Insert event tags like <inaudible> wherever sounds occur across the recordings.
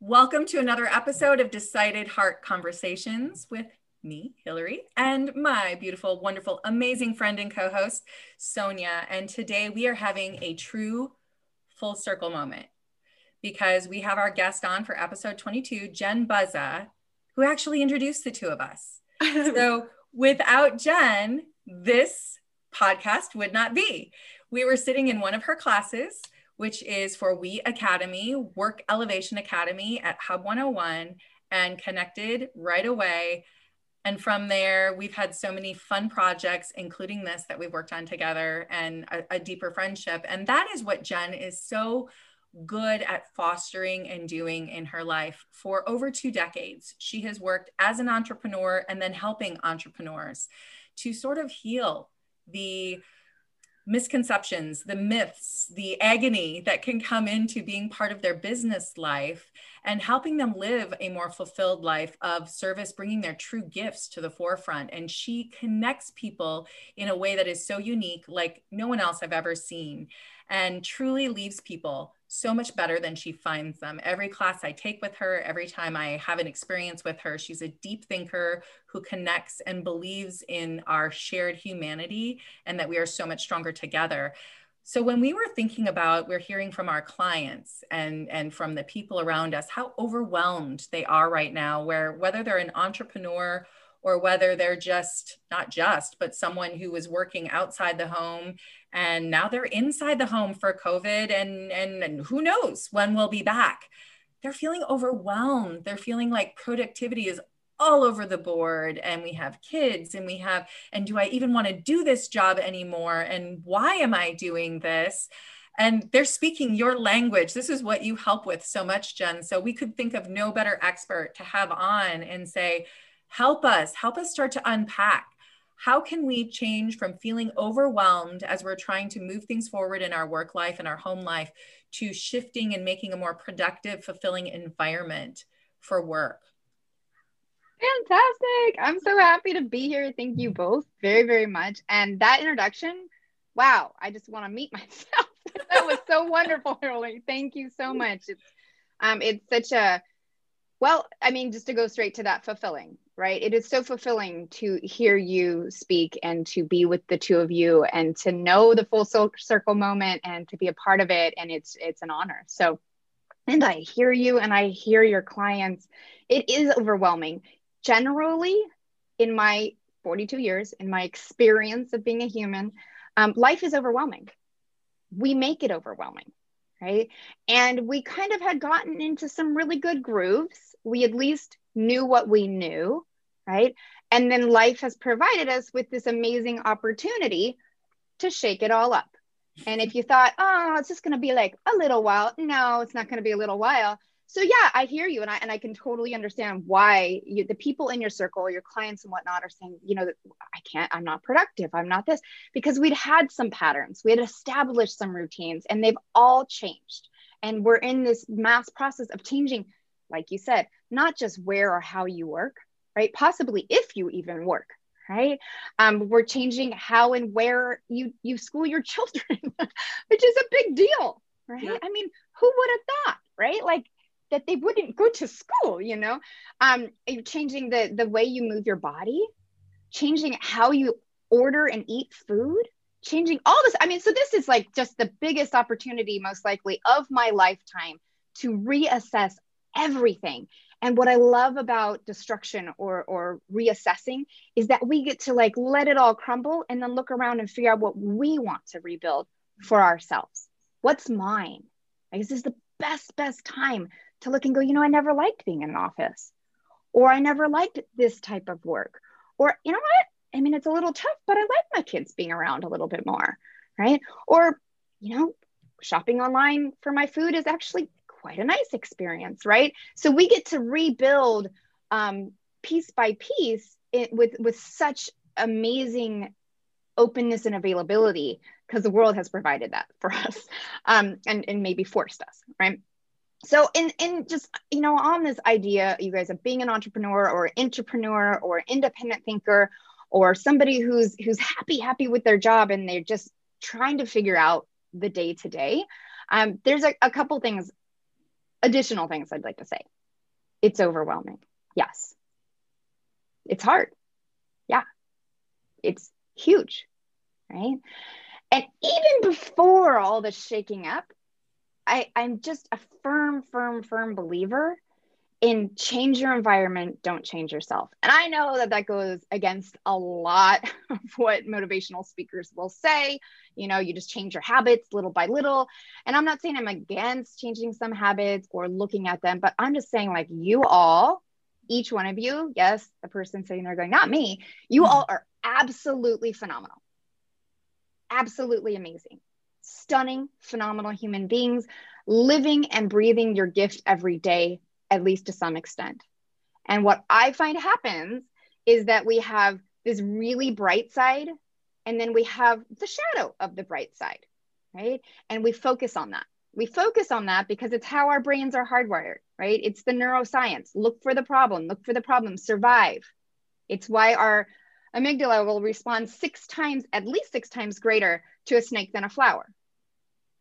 Welcome to another episode of Decided Heart Conversations with me, Hillary, and my beautiful, wonderful, amazing friend and co host, Sonia. And today we are having a true full circle moment because we have our guest on for episode 22, Jen Buzza, who actually introduced the two of us. <laughs> so without Jen, this podcast would not be. We were sitting in one of her classes which is for We Academy, Work Elevation Academy at Hub 101, and connected right away. And from there, we've had so many fun projects, including this that we've worked on together and a, a deeper friendship. And that is what Jen is so good at fostering and doing in her life for over two decades. She has worked as an entrepreneur and then helping entrepreneurs to sort of heal the misconceptions, the myths, the agony that can come into being part of their business life and helping them live a more fulfilled life of service, bringing their true gifts to the forefront. And she connects people in a way that is so unique, like no one else I've ever seen, and truly leaves people so much better than she finds them. Every class I take with her, every time I have an experience with her, she's a deep thinker who connects and believes in our shared humanity and that we are so much stronger together. So when we were thinking about, we're hearing from our clients and, and from the people around us how overwhelmed they are right now, where whether they're an entrepreneur or whether they're just not just, but someone who was working outside the home and now they're inside the home for COVID and, and, and who knows when we'll be back. They're feeling overwhelmed. They're feeling like productivity is all over the board and we have kids and we have and do i even want to do this job anymore and why am i doing this and they're speaking your language this is what you help with so much jen so we could think of no better expert to have on and say help us help us start to unpack. How can we change from feeling overwhelmed as we're trying to move things forward in our work life and our home life to shifting and making a more productive fulfilling environment for work? Fantastic. I'm so happy to be here. Thank you both very very much. And that introduction wow i just want to meet <laughs> myself. That was so wonderful Really, thank you so <laughs> much. It's um it's such a well i mean just to go straight to that fulfilling right? It is so fulfilling to hear you speak and to be with the two of you and to know the full circle moment and to be a part of it. And it's it's an honor. So, and I hear you and I hear your clients. It is overwhelming. Generally, in my 42 years, in my experience of being a human, um, life is overwhelming. We make it overwhelming right? And we kind of had gotten into some really good grooves. We at least knew what we knew right? And then life has provided us with this amazing opportunity to shake it all up. And if you thought, oh, it's just going to be like a little while, no, it's not going to be a little while. So yeah, I hear you, and I and I can totally understand why you, the people in your circle, your clients and whatnot, are saying, you know, I can't, I'm not productive, I'm not this, because we'd had some patterns, we had established some routines, and they've all changed, and we're in this mass process of changing, like you said, not just where or how you work, right? Possibly if you even work, right? Um, we're changing how and where you you school your <laughs> children, which is a big deal, right? Yeah. I mean, who would have thought, right? Like that they wouldn't go to school, you know? Um, changing the the way you move your body, changing how you order and eat food, changing all this. I mean, so this is like just the biggest opportunity, most likely, of my lifetime to reassess everything and what I love about destruction or or reassessing is that we get to like let it all crumble and then look around and figure out what we want to rebuild for ourselves. What's mine? Like this is the best best time to look and go, you know, I never liked being in an office. Or I never liked this type of work. Or you know what? I mean, it's a little tough, but I like my kids being around a little bit more, right? Or, you know, shopping online for my food is actually quite a nice experience, right? So we get to rebuild um, piece by piece it, with with such amazing openness and availability because the world has provided that for <laughs> us um, and, and maybe forced us, right? So in in just you know on this idea, you guys of being an entrepreneur or entrepreneur or independent thinker or somebody who's who's happy happy with their job and they're just trying to figure out the day to day. Um, there's a, a couple things additional things I'd like to say. It's overwhelming. Yes. It's hard. Yeah. It's huge. Right. And even before all the shaking up, I, I'm just a firm, firm, firm believer in change your environment, don't change yourself. And I know that that goes against a lot <laughs> of what motivational speakers will say. You know, you just change your habits little by little. And I'm not saying I'm against changing some habits or looking at them, but I'm just saying, like, you all, each one of you, yes, the person sitting there going, not me, you mm-hmm. all are absolutely phenomenal. Absolutely amazing. Stunning, phenomenal human beings living and breathing your gift every day at least to some extent. And what I find happens is that we have this really bright side, and then we have the shadow of the bright side, right? And we focus on that. We focus on that because it's how our brains are hardwired, right? It's the neuroscience. Look for the problem, look for the problem, survive. It's why our amygdala will respond six times, at least six times greater to a snake than a flower,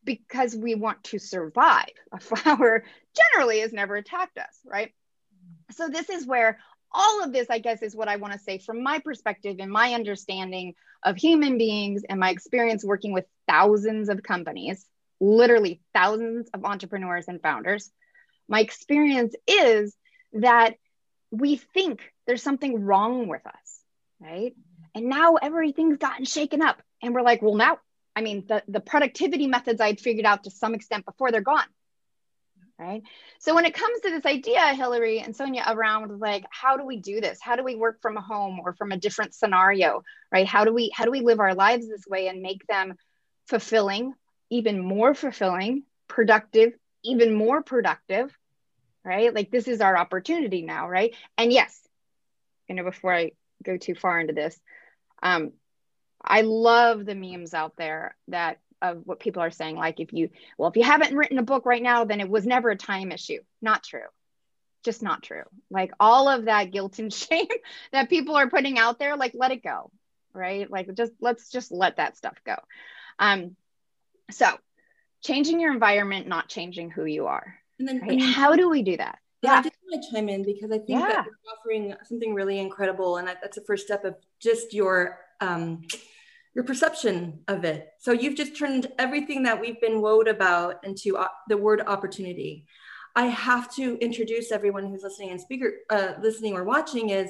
because we want to survive. A flower <laughs> generally has never attacked us, right? So, this is where all of this, I guess, is what I want to say from my perspective and my understanding of human beings and my experience working with thousands of companies, literally thousands of entrepreneurs and founders. My experience is that we think there's something wrong with us, right? And now everything's gotten shaken up. And we're like, well, now I mean, the, the productivity methods I'd figured out to some extent before they're gone. Right. So when it comes to this idea, Hillary and Sonia, around like how do we do this? How do we work from a home or from a different scenario? Right. How do we how do we live our lives this way and make them fulfilling, even more fulfilling, productive, even more productive? Right. Like this is our opportunity now, right? And yes, you know, before I go too far into this, um, I love the memes out there that of what people are saying. Like if you, well, if you haven't written a book right now, then it was never a time issue. Not true. Just not true. Like all of that guilt and <laughs> shame that people are putting out there, like let it go. Right. Like just let's just let that stuff go. Um, so changing your environment, not changing who you are. And then right? how do we do that? Yeah, I just want to chime in because I think yeah. that you're offering something really incredible, and that's the first step of just your um, your perception of it. So you've just turned everything that we've been woed about into uh, the word opportunity. I have to introduce everyone who's listening and speaker uh, listening or watching is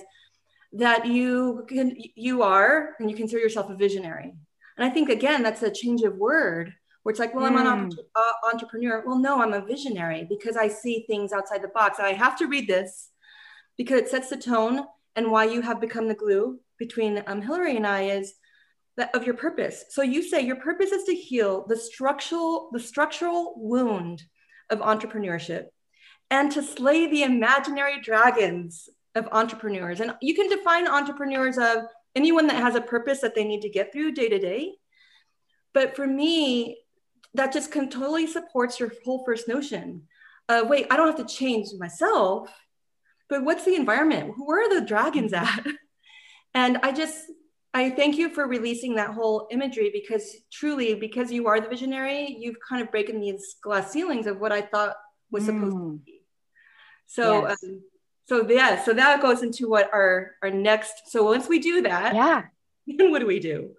that you can you are and you consider yourself a visionary. And I think again that's a change of word where it's like, well, I'm an mm. uh, entrepreneur. Well, no, I'm a visionary because I see things outside the box. And I have to read this because it sets the tone and why you have become the glue between um, Hillary and I is that of your purpose. So you say your purpose is to heal the structural the structural wound of entrepreneurship and to slay the imaginary dragons of entrepreneurs. And you can define entrepreneurs of anyone that has a purpose that they need to get through day to day. But for me, that just can totally supports your whole first notion of wait, I don't have to change myself, but what's the environment? Where are the dragons at? <laughs> And I just I thank you for releasing that whole imagery because truly, because you are the visionary, you've kind of broken these glass ceilings of what I thought was supposed mm. to be. So, yes. um, so yeah, so that goes into what our our next. So once we do that, yeah, <laughs> then what do we do?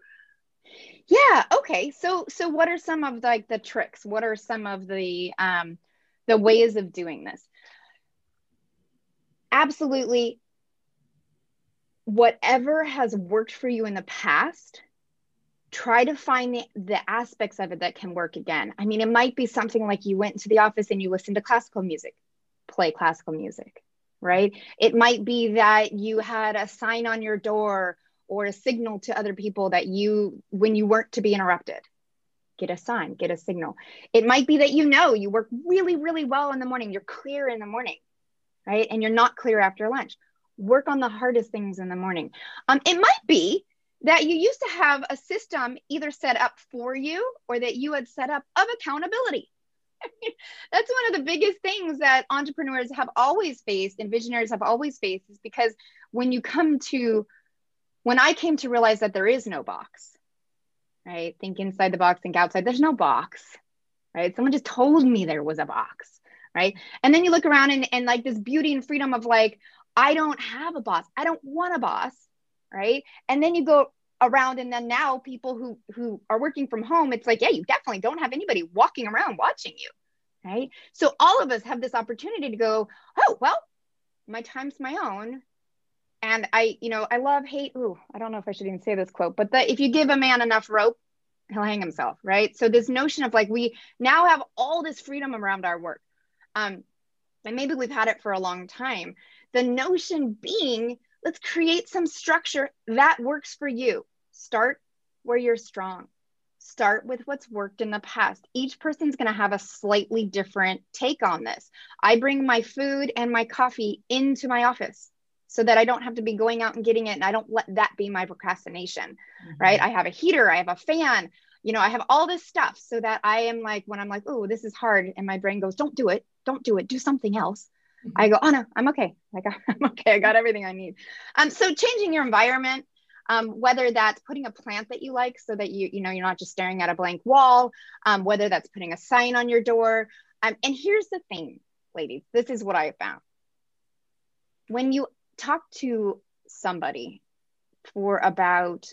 Yeah. Okay. So so what are some of like the tricks? What are some of the um the ways of doing this? Absolutely whatever has worked for you in the past try to find the, the aspects of it that can work again. I mean it might be something like you went to the office and you listened to classical music play classical music right? It might be that you had a sign on your door or a signal to other people that you when you weren't to be interrupted get a sign get a signal. It might be that you know you work really really well in the morning. You're clear in the morning right? And you're not clear after lunch work on the hardest things in the morning. Um, it might be that you used to have a system either set up for you or that you had set up of accountability. <laughs> That's one of the biggest things that entrepreneurs have always faced and visionaries have always faced is because when you come to, when I came to realize that there is no box, right? Think inside the box, think outside, there's no box, right? Someone just told me there was a box right? And then you look around and, and like this beauty and freedom of like, I don't have a boss. I don't want a boss, right? And then you go around and then now people who who are working from home, it's like, yeah, you definitely don't have anybody walking around watching you, right? So all of us have this opportunity to go, oh, well, my time's my own. And I, you know, I love hate. Ooh, I don't know if I should even say this quote, but that if you give a man enough rope, he'll hang himself, right? So this notion of like we now have all this freedom around our work. Um, and maybe we've had it for a long time. The notion being, let's create some structure that works for you. Start where you're strong. Start with what's worked in the past. Each person's going to have a slightly different take on this. I bring my food and my coffee into my office so that I don't have to be going out and getting it and I don't let that be my procrastination, mm-hmm. right? I have a heater, I have a fan, you know, I have all this stuff so that I am like, when I'm like, oh, this is hard, and my brain goes, don't do it, don't do it, do something else. I go, oh no, I'm okay. Like <laughs> I'm okay. I got everything I need. Um, so changing your environment, um, whether that's putting a plant that you like so that you, you know, you're not just staring at a blank wall, um, whether that's putting a sign on your door. Um, and here's the thing, ladies, this is what I found. When you talk to somebody for about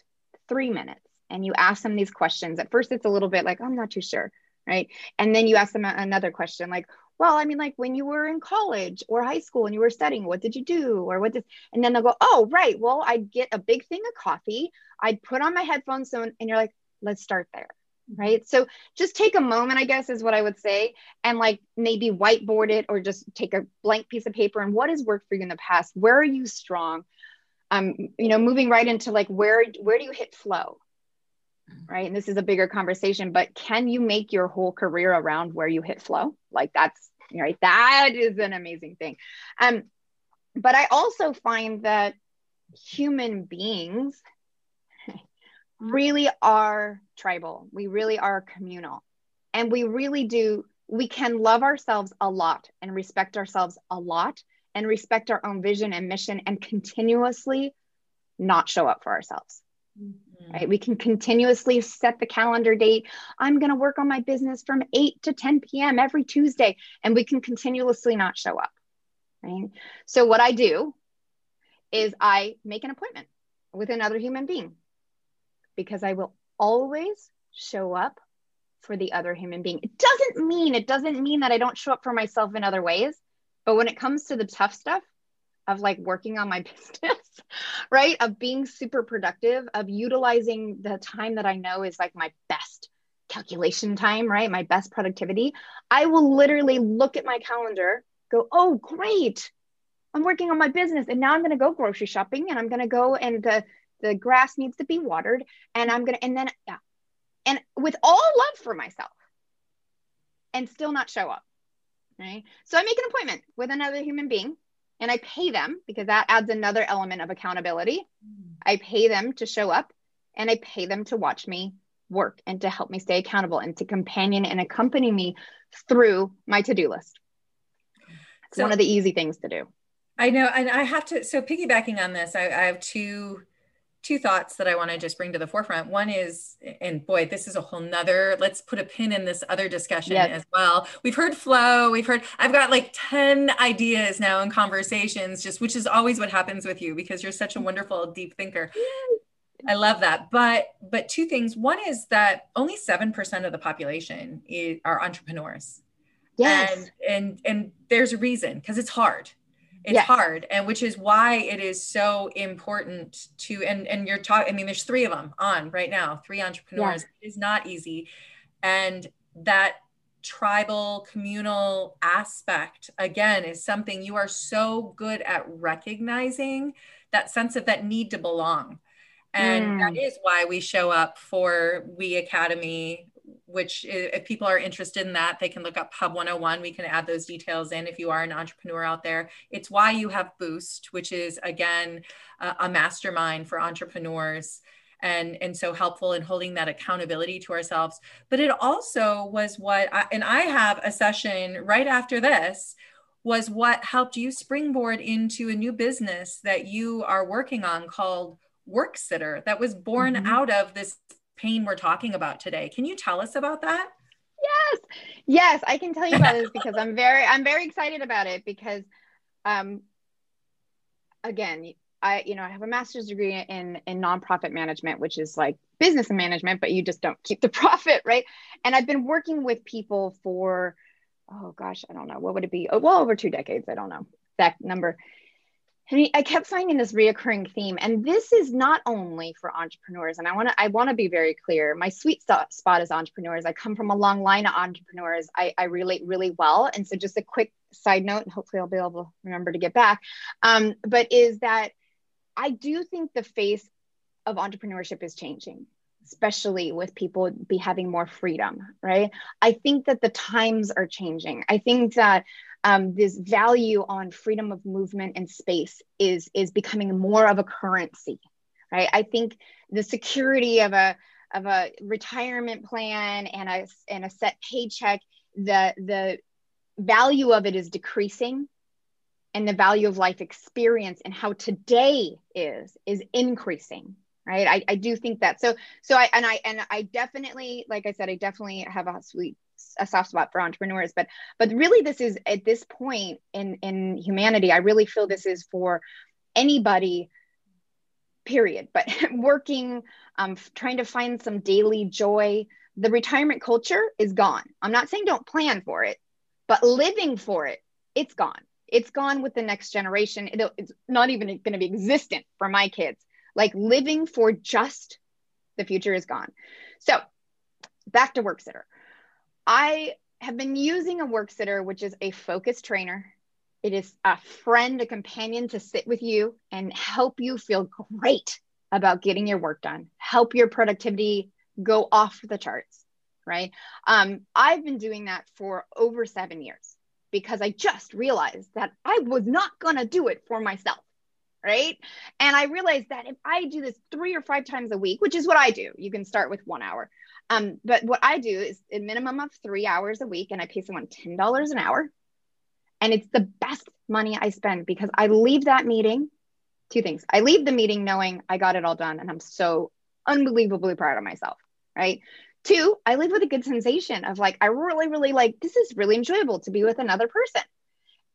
three minutes and you ask them these questions, at first it's a little bit like, I'm not too sure, right? And then you ask them another question like, well, I mean, like when you were in college or high school and you were studying, what did you do? Or what did, and then they'll go, oh, right. Well, I'd get a big thing of coffee. I'd put on my headphones. So, and you're like, let's start there. Right. So just take a moment, I guess, is what I would say. And like maybe whiteboard it or just take a blank piece of paper and what has worked for you in the past? Where are you strong? Um, you know, moving right into like where where do you hit flow? Right? And this is a bigger conversation, but can you make your whole career around where you hit flow? Like that's right. That is an amazing thing. Um, but I also find that human beings really are tribal. We really are communal. And we really do, we can love ourselves a lot and respect ourselves a lot and respect our own vision and mission and continuously not show up for ourselves. Mm-hmm. Right? We can continuously set the calendar date. I'm going to work on my business from 8 to 10 p.m. every Tuesday, and we can continuously not show up. Right? So, what I do is I make an appointment with another human being because I will always show up for the other human being. It doesn't mean it doesn't mean that I don't show up for myself in other ways, but when it comes to the tough stuff, of like working on my <laughs> business, right? Of being super productive, of utilizing the time that I know is like my best calculation time, right? My best productivity. I will literally look at my calendar, go, oh, great. I'm working on my business and now I'm going to go grocery shopping and I'm going to go and the, the grass needs to be watered and I'm going to, and then, yeah. And with all love for myself and still not show up. Right. So I make an appointment with another human being and I pay them because that adds another element of accountability. Mm. I pay them to show up and I pay them to watch me work and to help me stay accountable and to companion and accompany me through my to-do list. It's so, one of the easy things to do. I know. And I have to, so piggybacking on this, I, I have two two thoughts that I want to just bring to the forefront. One is, and boy, this is a whole nother, let's put a pin in this other discussion yep. as well. We've heard flow, we've heard, I've got like 10 ideas now in conversations, just which is always what happens with you because you're such a wonderful deep thinker. I love that. But but two things. One is that only 7% of the population is, are entrepreneurs. Yes. And and and there's a reason because it's hard it's hard and which is why it is so important to and and you're talking i mean there's three of them on right now three entrepreneurs yeah. it is not easy and that tribal communal aspect again is something you are so good at recognizing that sense of that need to belong and mm. that is why we show up for we academy which if people are interested in that, they can look up Hub 101. We can add those details in if you are an entrepreneur out there. It's why you have Boost, which is again a mastermind for entrepreneurs and and so helpful in holding that accountability to ourselves but it also was what I, and i have a session right after this was what helped you springboard into a new business that you are working on called work sitter that was born mm-hmm. out of this pain we're talking about today. Can you tell us about that? yes, yes, I can tell you about this because <laughs> I'm very, I'm very excited about it because, um, again, I, you know, I have a master's degree in in nonprofit management, which is like business and management, but you just don't keep the <laughs> profit, right? And I've been working with people for, oh gosh, I don't know, what would it be? Oh, well, over two decades. I don't know that number. And I kept finding this reoccurring theme, and this is not only for entrepreneurs. And I want to, I want to be very clear. My sweet spot is entrepreneurs. I come from a long line of entrepreneurs. I, I relate really well, and so just a quick side note, and hopefully I'll be able to remember to get back. Um, but is that I do think the face of entrepreneurship is changing especially with people be having more freedom right i think that the times are changing i think that um, this value on freedom of movement and space is is becoming more of a currency right? I think the security of a of a retirement plan and a and a set paycheck the the value of it is decreasing and the value of life experience and how today is is increasing right? I, I do think that. So so i and i and i definitely like i said i definitely have a sweet a soft spot for entrepreneurs but but really this is at this point in in humanity i really feel this is for anybody period but <laughs> working um trying to find some daily joy the retirement culture is gone. I'm not saying don't plan for it but living for it it's gone. It's gone with the next generation. It, it's not even going to be existent for my kids. Like living for just the future is gone. So back to work sitter I have been using a work sitter, which is a focus trainer. It is a friend, a companion to sit with you and help you feel great about getting your work done, help your productivity go off the charts, right? Um, I've been doing that for over seven years because I just realized that I was not going to do it for myself. Right. And I realized that if I do this three or five times a week, which is what I do, you can start with one hour. Um, but what I do is a minimum of three hours a week, and I pay someone $10 an hour. And it's the best money I spend because I leave that meeting. Two things. I leave the meeting knowing I got it all done, and I'm so unbelievably proud of myself. Right. Two, I leave with a good sensation of like, I really, really like this is really enjoyable to be with another person.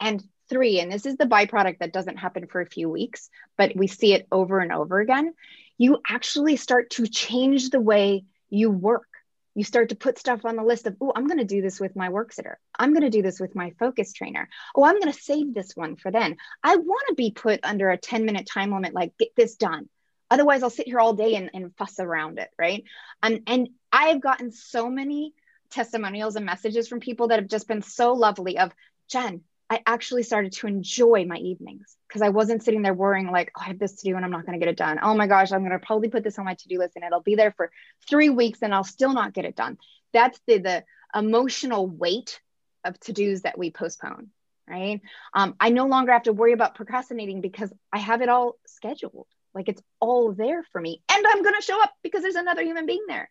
And three, and this is the byproduct that doesn't happen for a few weeks, but we see it over and over again. You actually start to change the way you work. You start to put stuff on the list of, oh, I'm going to do this with my work sitter. I'm going to do this with my focus trainer. Oh, I'm going to save this one for then. I want to be put under a 10 minute time limit, like, get this done. Otherwise, I'll sit here all day and, and fuss around it. Right. And, and I've gotten so many testimonials and messages from people that have just been so lovely of, Jen, I actually started to enjoy my evenings because I wasn't sitting there worrying like, oh, I have this to do and I'm not going to get it done. Oh my gosh, I'm going to probably put this on my to-do list and it'll be there for three weeks and I'll still not get it done. That's the the emotional weight of to-dos that we postpone, right? Um, I no longer have to worry about procrastinating because I have it all scheduled. Like it's all there for me, and I'm going to show up because there's another human being there.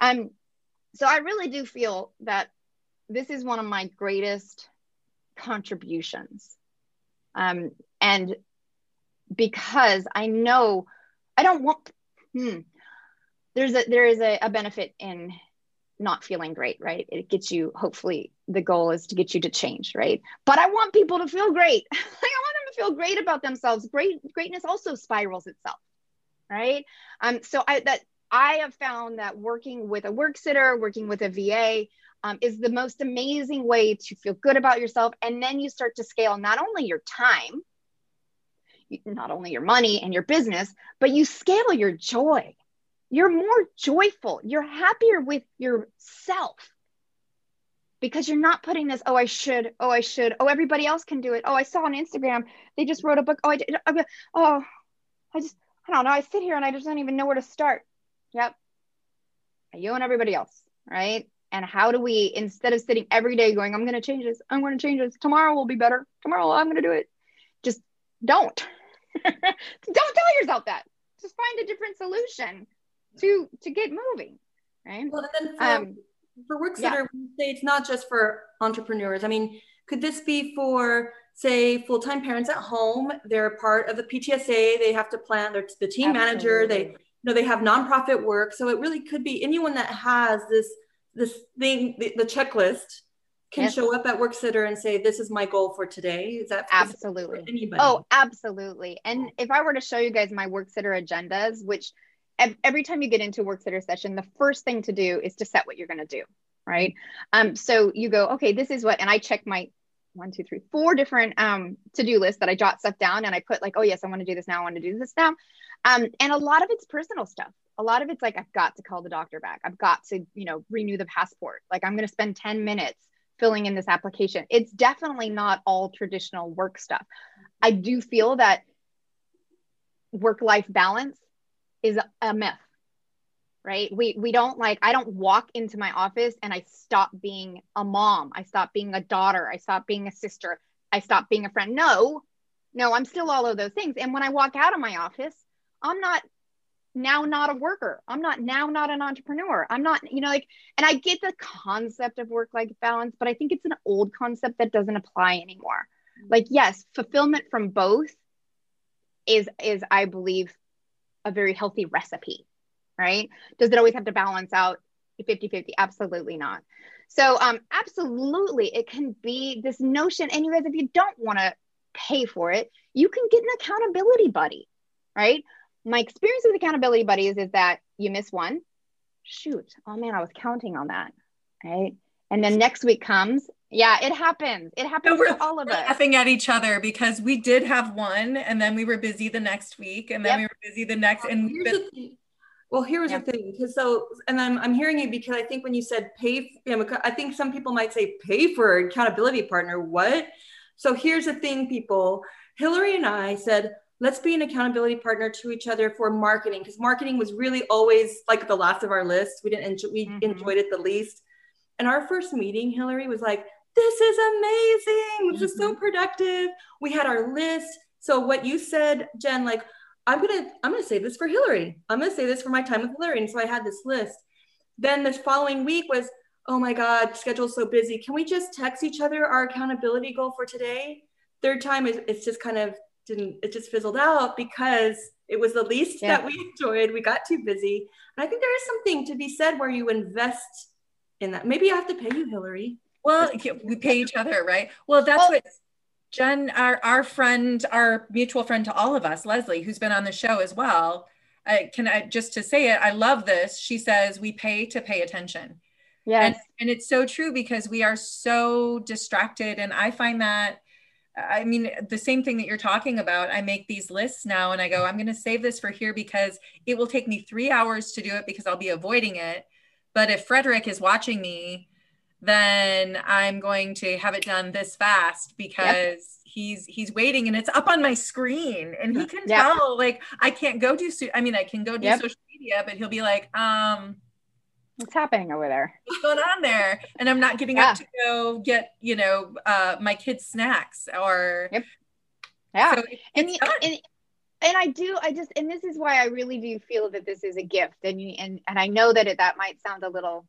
Um, so I really do feel that this is one of my greatest contributions. Um, and because I know I don't want, hmm, there's a, there is a, a benefit in not feeling great, right? It gets you, hopefully the goal is to get you to change, right? But I want people to feel great. <laughs> I want them to feel great about themselves. Great greatness also spirals itself, right? Um, so I that I have found that working with a work sitter, working with a VA, um, is the most amazing way to feel good about yourself. And then you start to scale not only your time, not only your money and your business, but you scale your joy. You're more joyful. You're happier with yourself because you're not putting this, oh, I should, oh, I should, oh, everybody else can do it. Oh, I saw on Instagram, they just wrote a book. Oh, I did, oh, I just, I don't know. I sit here and I just don't even know where to start. Yep. You and everybody else, right? And how do we instead of sitting every day going i'm going to change this i'm going to change this tomorrow will be better tomorrow i'm going to do it just don't. <laughs> Don't tell yourself that. Just find a different solution to to get moving right? Well then for, um, for work sitter yeah. say it's not just for entrepreneurs. I mean could this be for say full-time parents at home? They're part of the ptsa they have to plan they're the team Absolutely. manager. They you know they have nonprofit work. So it really could be anyone that has this this thing, the, the checklist can yes. show up at work sitter and say, "This is my goal for today." Is that absolutely is anybody? Oh, absolutely. And if I were to show you guys my work sitter agendas, which every time you get into a work sitter session, the first thing to do is to set what you're going to do, right? Um, so you go, okay, this is what, and I check my one, two, three, four different um, to-do lists that I jot stuff down, and I put like, oh yes, I want to do this now. I want to do this now, um, and a lot of it's personal stuff. A lot of it's like I've got to call the doctor back. I've got to, you know, renew the passport. Like I'm going to spend 10 minutes filling in this application. It's definitely not all traditional work stuff. I do feel that work life balance is a myth. Right? We we don't like I don't walk into my office and I stop being a mom. I stop being a daughter. I stop being a sister. I stop being a friend. No. No, I'm still all of those things. And when I walk out of my office, I'm not now not a worker. I'm not now not an entrepreneur. I'm not, you know, like, and I get the concept of work life balance, but I think it's an old concept that doesn't apply anymore. Like, yes, fulfillment from both is is I believe a very healthy recipe, right? Does it always have to balance out 50-50? Absolutely not. So um absolutely it can be this notion and you guys if you don't want to pay for it, you can get an accountability buddy, right? My experience with accountability buddies is that you miss one, shoot, oh man, I was counting on that, right? And then next week comes, yeah, it happens. It happens no, to all of us. Laughing at each other because we did have one, and then we were busy the next week, and then yep. we were busy the next. And well, here's yeah. the thing, because so, and I'm I'm hearing you because I think when you said pay, you know, I think some people might say pay for accountability partner. What? So here's the thing, people. Hillary and I said let's be an accountability partner to each other for marketing because marketing was really always like the last of our list. We didn't enjoy, we mm-hmm. enjoyed it the least. And our first meeting, Hillary was like, "This is amazing. This mm-hmm. is so productive." We had our list. So what you said, Jen, like I'm gonna I'm gonna say this for Hillary. I'm gonna say this for my time with Hillary. And so I had this list. Then the following week was, oh my God, schedule's so busy. Can we just text each other our accountability goal for today? Third time is it's just kind of didn't it just fizzled out because it was the least yeah. that we enjoyed. We got too busy. And i think there is something to be said where you invest in that. Maybe i have to pay you hillary. Well we pay each other right? Well that's well, what jen our, our friend our mutual friend to all of us leslie who's been on the show as well. I, can i just to say it i love this. She says we pay to pay attention. Yes. And, and it's so true because we are so distracted. And i find that I mean, the same thing that you're talking about. I make these lists now and I go, I'm going to save this for here because it will take me three hours to do it because I'll be avoiding it. But if Frederick is watching me, then I'm going to have it done this fast because yep. he's he's waiting and it's up on my screen and he can yep. tell like I can't go do I mean I can go do yep. social media but he'll be like um what's happening over there? What's going on there? And I'm not getting yeah. up to go get, you know, uh, my kids' snacks or. Yep. Yeah. So and, and, and I do, I just, and this is why I really do feel that this is a gift. And, you, and, and I know that it, that might sound a little,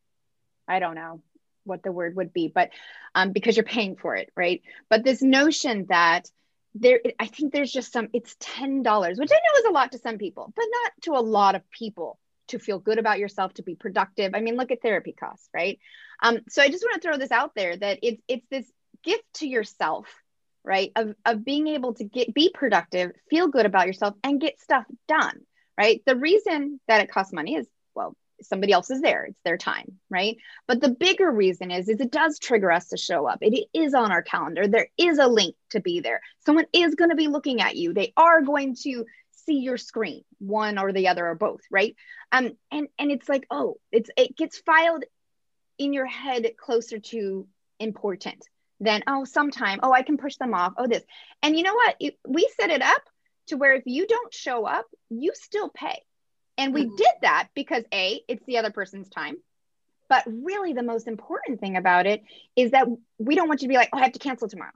I don't know what the word would be, but um, because you're paying for it, right? But this notion that there, I think there's just some, it's $10, which I know is a lot to some people, but not to a lot of people to feel good about yourself, to be productive. I mean, look at therapy costs, right? Um, so I just want to throw this out there that it's it's this gift to yourself, right? Of of being able to get be productive, feel good about yourself, and get stuff done, right? The reason that it costs money is well, somebody else is there it's their time right but the bigger reason is is it does trigger us to show up it is on our calendar there is a link to be there someone is going to be looking at you they are going to see your screen one or the other or both right? Um and and it's like oh it's it gets filed in your head closer to important than oh sometime oh i can push them off oh this. And you know what? It, we set it up to where if you don't show up you still pay. And we mm-hmm. did that because a it's the other person's time. But really the most important thing about it is that we don't want you to be like oh i have to cancel tomorrow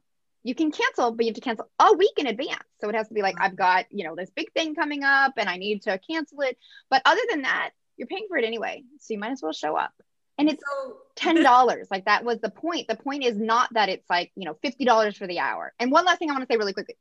you can cancel, but you have to cancel a week in advance. So it has to be like, I've got, you know, this big thing coming up and I need to cancel it. But other than that, you're paying for it anyway. So you might as well show up. And it's $10. like that was the point. The point is not that it's like, you know, $50 for the hour. And one last thing I want to say really quickly.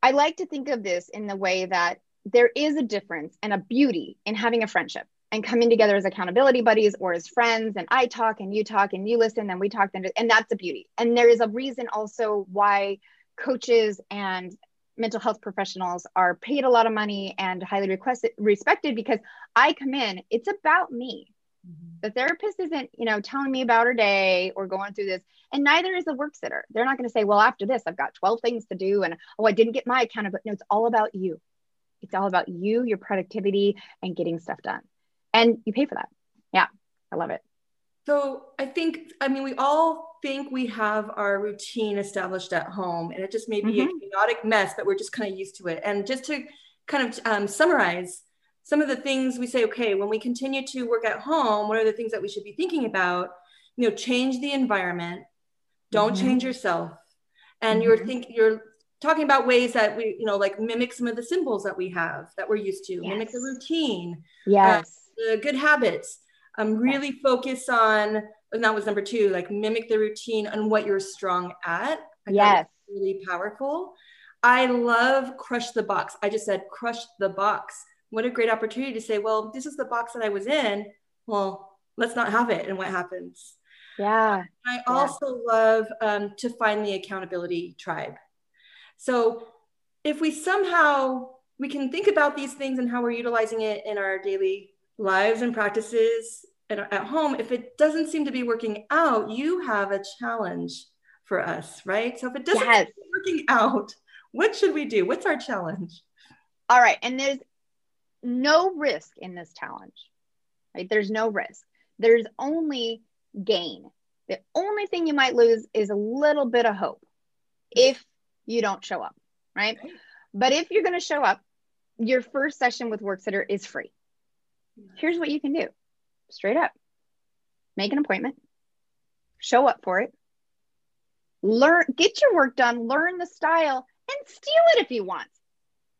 I like to think of this in the way that there is a difference and a beauty in having a friendship and coming together as accountability buddies or as friends and i talk and you talk and you listen and we talk and, and that's a beauty. And there is a reason also why coaches and mental health professionals are paid a lot of money and highly requested respected because i come in it's about me. Mm-hmm. the therapist isn't you know telling me about her day or going through this and neither is the work sitter. They're not going to say well after this i've got 12 things to do and oh i didn't get my accountability. No it's all about you. It's all about you your productivity and getting stuff done and you pay for that. Yeah, I love it. So I think, I mean, we all think we have our routine established at home, and it just may be mm-hmm. a chaotic mess, but we're just kind of used to it. And just to kind of um, summarize some of the things we say, okay, when we continue to work at home, what are the things that we should be thinking about? You know, change the environment, don't mm-hmm. change yourself. And mm-hmm. you're thinking, you're talking about ways that we, you know, like mimic some of the symbols that we have that we're used to, yes. mimic the routine. Uh, yes. Uh, the good habits. Um, really focus on, and that was number two, like mimic the routine on what you're strong at. I yes. Really powerful. I love crush the box. I just said crush the box. What a great opportunity to say, well, this is the box that I was in. Well, let's not have it. And what happens? Yeah. I yeah. also love um, to find the accountability tribe. So if we somehow we can think about these things and how we're utilizing it in our daily lives and practices at, at home, if it doesn't seem to be working out, you have a challenge for us, right? So if it doesn't yes. working out, what should we do? What's our challenge? All right. And there's no risk in this challenge, right? There's no risk. There's only gain. The only thing you might lose is a little bit of hope if you don't show up, right? But if you're going to show up, your first session with Worksitter is free here's what you can do straight up make an appointment, show up for it, learn, get your work done, learn the style, and steal it if you want.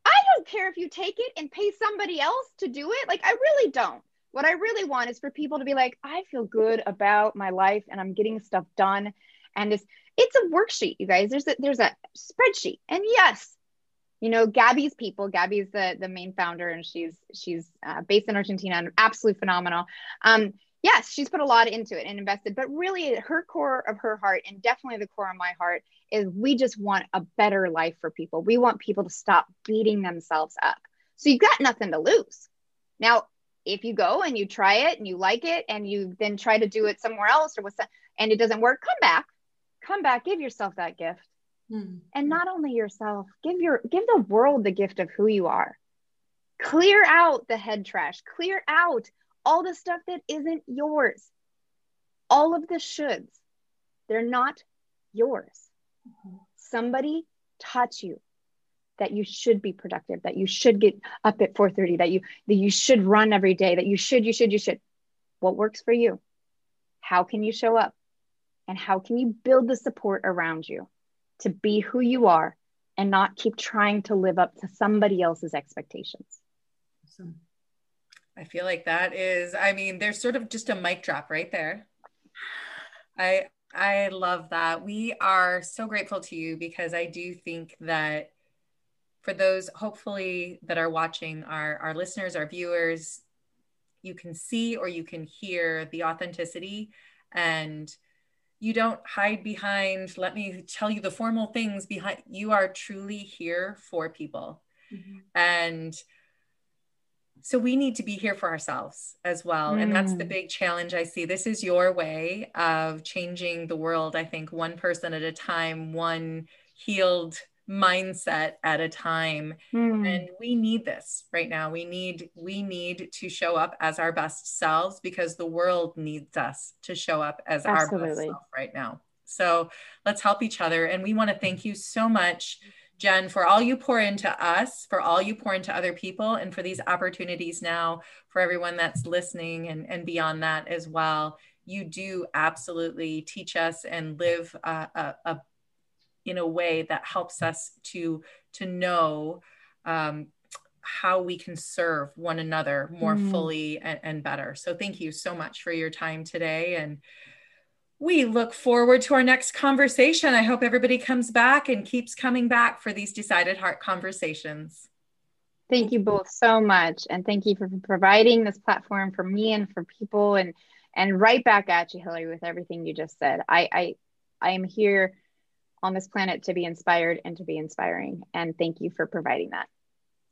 I don't care if you take it and pay somebody else to do it. Like, I really don't. What I really want is for people to be like, I feel good about my life and I'm getting stuff done. And it's it's a worksheet, you guys. There's a there's a spreadsheet. And yes, you know gabby's people gabby's the the main founder and she's she's uh, based in argentina and absolutely phenomenal. Um yes she's put a lot into it and invested but really her core of her heart and definitely the core of my heart is we just want a better life for people. We want people to stop beating themselves up. So you've got nothing to lose. Now if you go and you try it and you like it and you then try to do it somewhere else or what's and it doesn't work come back. Come back. Give yourself that gift Mm. And not only yourself, give your give the world the gift of who you are. Clear out the head trash. Clear out all the stuff that isn't yours. All of the shoulds. They're not yours. Mm-hmm. Somebody taught you that you should be productive, that you should get up at 4:30, that you that you should run every day, that you should, you should, you should. What works for you? How can you show up? And how can you build the support around you? To be who you are and not keep trying to live up to somebody else's expectations. Awesome. I feel like that is, I mean, there's sort of just a mic drop right there. I I love that. We are so grateful to you because I do think that for those hopefully that are watching our our listeners, our viewers, you can see or you can hear the authenticity and you don't hide behind let me tell you the formal things behind you are truly here for people mm-hmm. and so we need to be here for ourselves as well mm. and that's the mm. big challenge i see this is your way of changing the world i think one person at a time one healed mindset at a time mm. and we need this right now we need we need to show up as our best selves because the world needs us to show up as Absolutely. our best self right now so let's help each other and we want to thank you so much Jen, for all you pour into us, for all you pour into other people, and for these opportunities now for everyone that's listening and, and beyond that as well. You do absolutely teach us and live a, a, a in a way that helps us to to know um, how we can serve one another more mm. fully and, and better. So thank you so much for your time today and we look forward to our next conversation. I hope everybody comes back and keeps coming back for these decided heart conversations. Thank you both so much. And thank you for providing this platform for me and for people and and right back at you, Hillary, with everything you just said. I I I am here on this planet to be inspired and to be inspiring. And thank you for providing that.